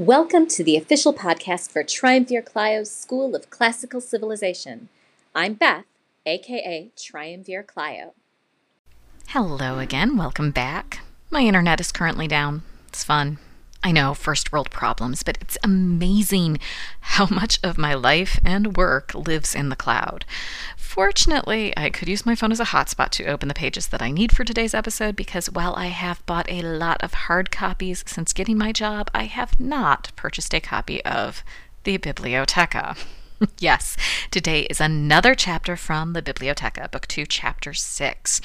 Welcome to the official podcast for Triumvir Clio's School of Classical Civilization. I'm Beth, aka Triumvir Clio. Hello again, welcome back. My internet is currently down. It's fun. I know, first world problems, but it's amazing how much of my life and work lives in the cloud. Fortunately, I could use my phone as a hotspot to open the pages that I need for today's episode because while I have bought a lot of hard copies since getting my job, I have not purchased a copy of the Bibliotheca. yes, today is another chapter from the Bibliotheca, Book 2, Chapter 6.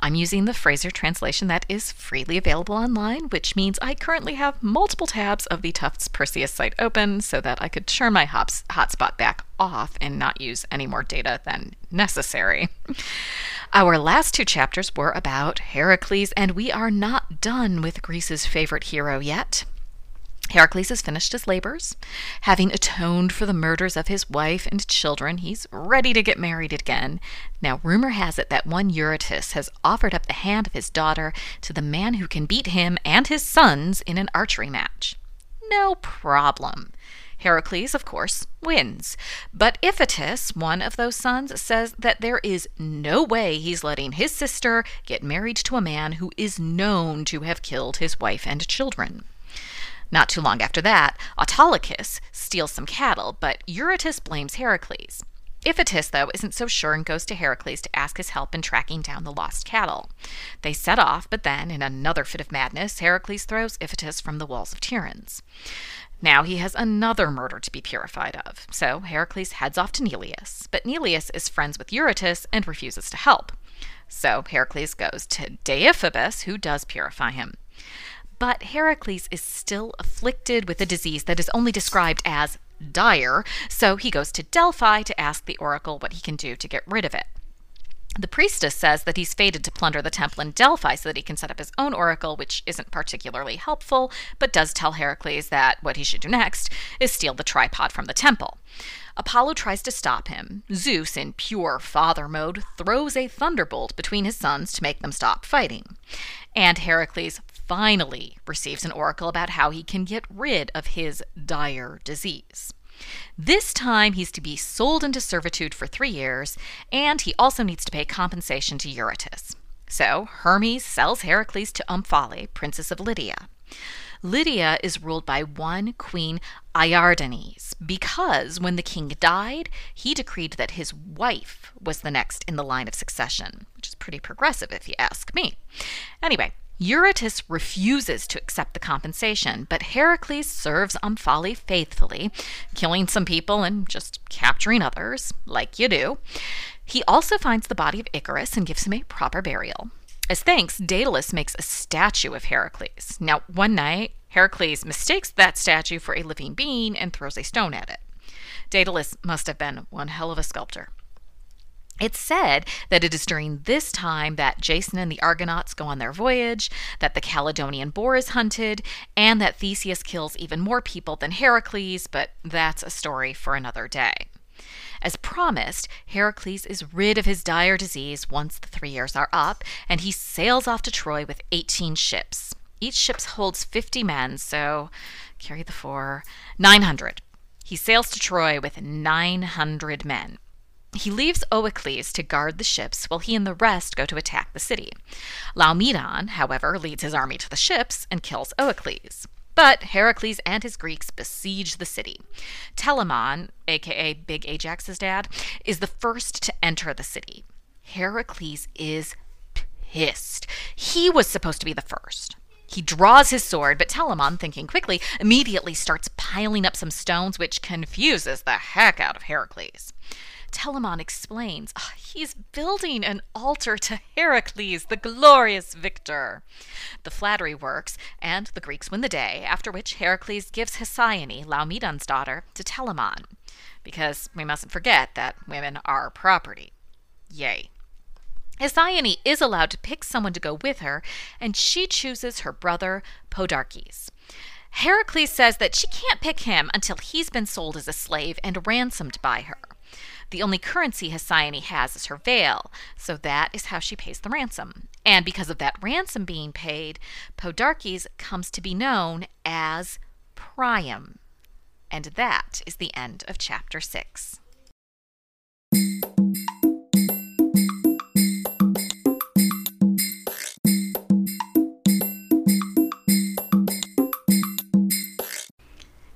I'm using the Frazer translation that is freely available online, which means I currently have multiple tabs of the Tufts Perseus site open so that I could turn my hops, hotspot back off and not use any more data than necessary. Our last two chapters were about Heracles, and we are not done with Greece's favorite hero yet. Heracles has finished his labors. Having atoned for the murders of his wife and children, he's ready to get married again. Now, rumor has it that one Eurytus has offered up the hand of his daughter to the man who can beat him and his sons in an archery match. No problem. Heracles, of course, wins. But Iphitus, one of those sons, says that there is no way he's letting his sister get married to a man who is known to have killed his wife and children. Not too long after that, Autolycus steals some cattle, but Eurytus blames Heracles. Iphitus, though, isn't so sure and goes to Heracles to ask his help in tracking down the lost cattle. They set off, but then, in another fit of madness, Heracles throws Iphitus from the walls of Tiryns. Now he has another murder to be purified of, so Heracles heads off to Neleus, but Neleus is friends with Eurytus and refuses to help. So Heracles goes to Deiphobus, who does purify him. But Heracles is still afflicted with a disease that is only described as dire, so he goes to Delphi to ask the oracle what he can do to get rid of it. The priestess says that he's fated to plunder the temple in Delphi so that he can set up his own oracle, which isn't particularly helpful, but does tell Heracles that what he should do next is steal the tripod from the temple. Apollo tries to stop him. Zeus, in pure father mode, throws a thunderbolt between his sons to make them stop fighting. And Heracles finally receives an oracle about how he can get rid of his dire disease. This time he's to be sold into servitude for three years, and he also needs to pay compensation to Eurytus. So Hermes sells Heracles to Omphale, princess of Lydia. Lydia is ruled by one queen Iardanes because when the king died, he decreed that his wife was the next in the line of succession, which is pretty progressive if you ask me. Anyway, Eurytus refuses to accept the compensation, but Heracles serves Omphale faithfully, killing some people and just capturing others, like you do. He also finds the body of Icarus and gives him a proper burial. As thanks, Daedalus makes a statue of Heracles. Now, one night, Heracles mistakes that statue for a living being and throws a stone at it. Daedalus must have been one hell of a sculptor. It's said that it is during this time that Jason and the Argonauts go on their voyage, that the Caledonian boar is hunted, and that Theseus kills even more people than Heracles, but that's a story for another day. As promised, Heracles is rid of his dire disease once the three years are up, and he sails off to Troy with 18 ships. Each ship holds 50 men, so carry the four, 900. He sails to Troy with 900 men. He leaves Oicles to guard the ships while he and the rest go to attack the city. Laomedon, however, leads his army to the ships and kills Oicles. But Heracles and his Greeks besiege the city. Telamon, aka Big Ajax's dad, is the first to enter the city. Heracles is pissed. He was supposed to be the first. He draws his sword, but Telamon, thinking quickly, immediately starts piling up some stones, which confuses the heck out of Heracles. Telamon explains oh, he's building an altar to Heracles, the glorious victor. The flattery works, and the Greeks win the day, after which Heracles gives Hesione, Laomedon's daughter, to Telamon. Because we mustn't forget that women are property. Yay. Hesione is allowed to pick someone to go with her, and she chooses her brother, Podarches. Heracles says that she can't pick him until he's been sold as a slave and ransomed by her. The only currency Hesione has is her veil, so that is how she pays the ransom. And because of that ransom being paid, Podarches comes to be known as Priam. And that is the end of chapter 6.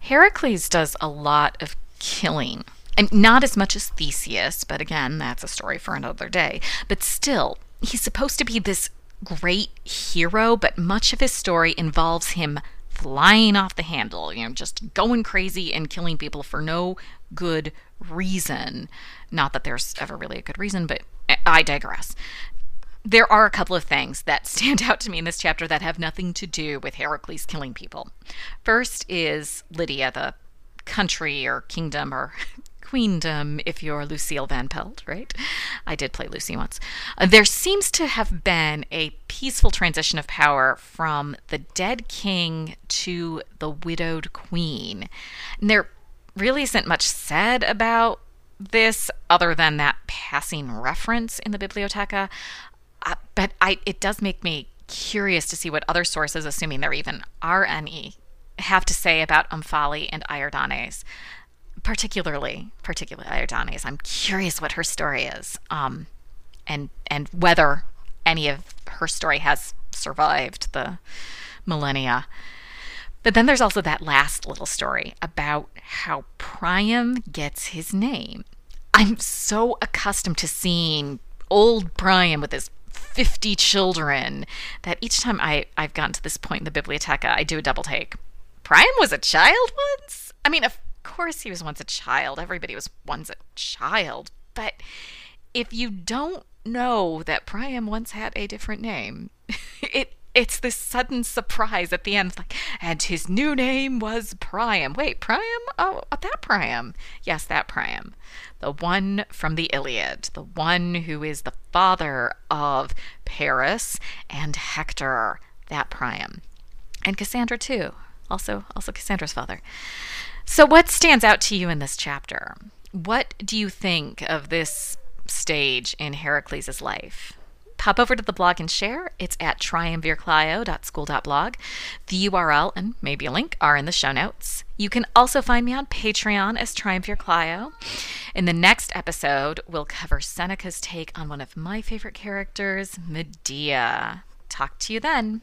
Heracles does a lot of killing. And not as much as Theseus, but again, that's a story for another day. But still, he's supposed to be this great hero, but much of his story involves him flying off the handle, you know, just going crazy and killing people for no good reason. Not that there's ever really a good reason, but I digress there are a couple of things that stand out to me in this chapter that have nothing to do with Heracles killing people. First is Lydia, the country or kingdom or queendom if you're Lucille Van Pelt, right? I did play Lucy once. Uh, there seems to have been a peaceful transition of power from the dead king to the widowed queen. And there really isn't much said about this other than that passing reference in the Bibliotheca but I it does make me curious to see what other sources, assuming there even are any, have to say about Omphale and Iardanes, particularly particularly Iardanes. I'm curious what her story is, um, and and whether any of her story has survived the millennia. But then there's also that last little story about how Priam gets his name. I'm so accustomed to seeing old Priam with his 50 children that each time I, I've gotten to this point in the bibliotheca, I do a double take. Priam was a child once? I mean, of course he was once a child. Everybody was once a child. But if you don't know that Priam once had a different name, it it's this sudden surprise at the end, like, and his new name was Priam. Wait, Priam? Oh, that Priam. Yes, that Priam the one from the Iliad, the one who is the father of Paris and Hector, that Priam. And Cassandra too. Also also Cassandra's father. So what stands out to you in this chapter? What do you think of this stage in Heracles' life? Pop over to the blog and share. It's at triumvirclio.school.blog. The URL and maybe a link are in the show notes. You can also find me on Patreon as Triumvir Clio. In the next episode, we'll cover Seneca's take on one of my favorite characters, Medea. Talk to you then.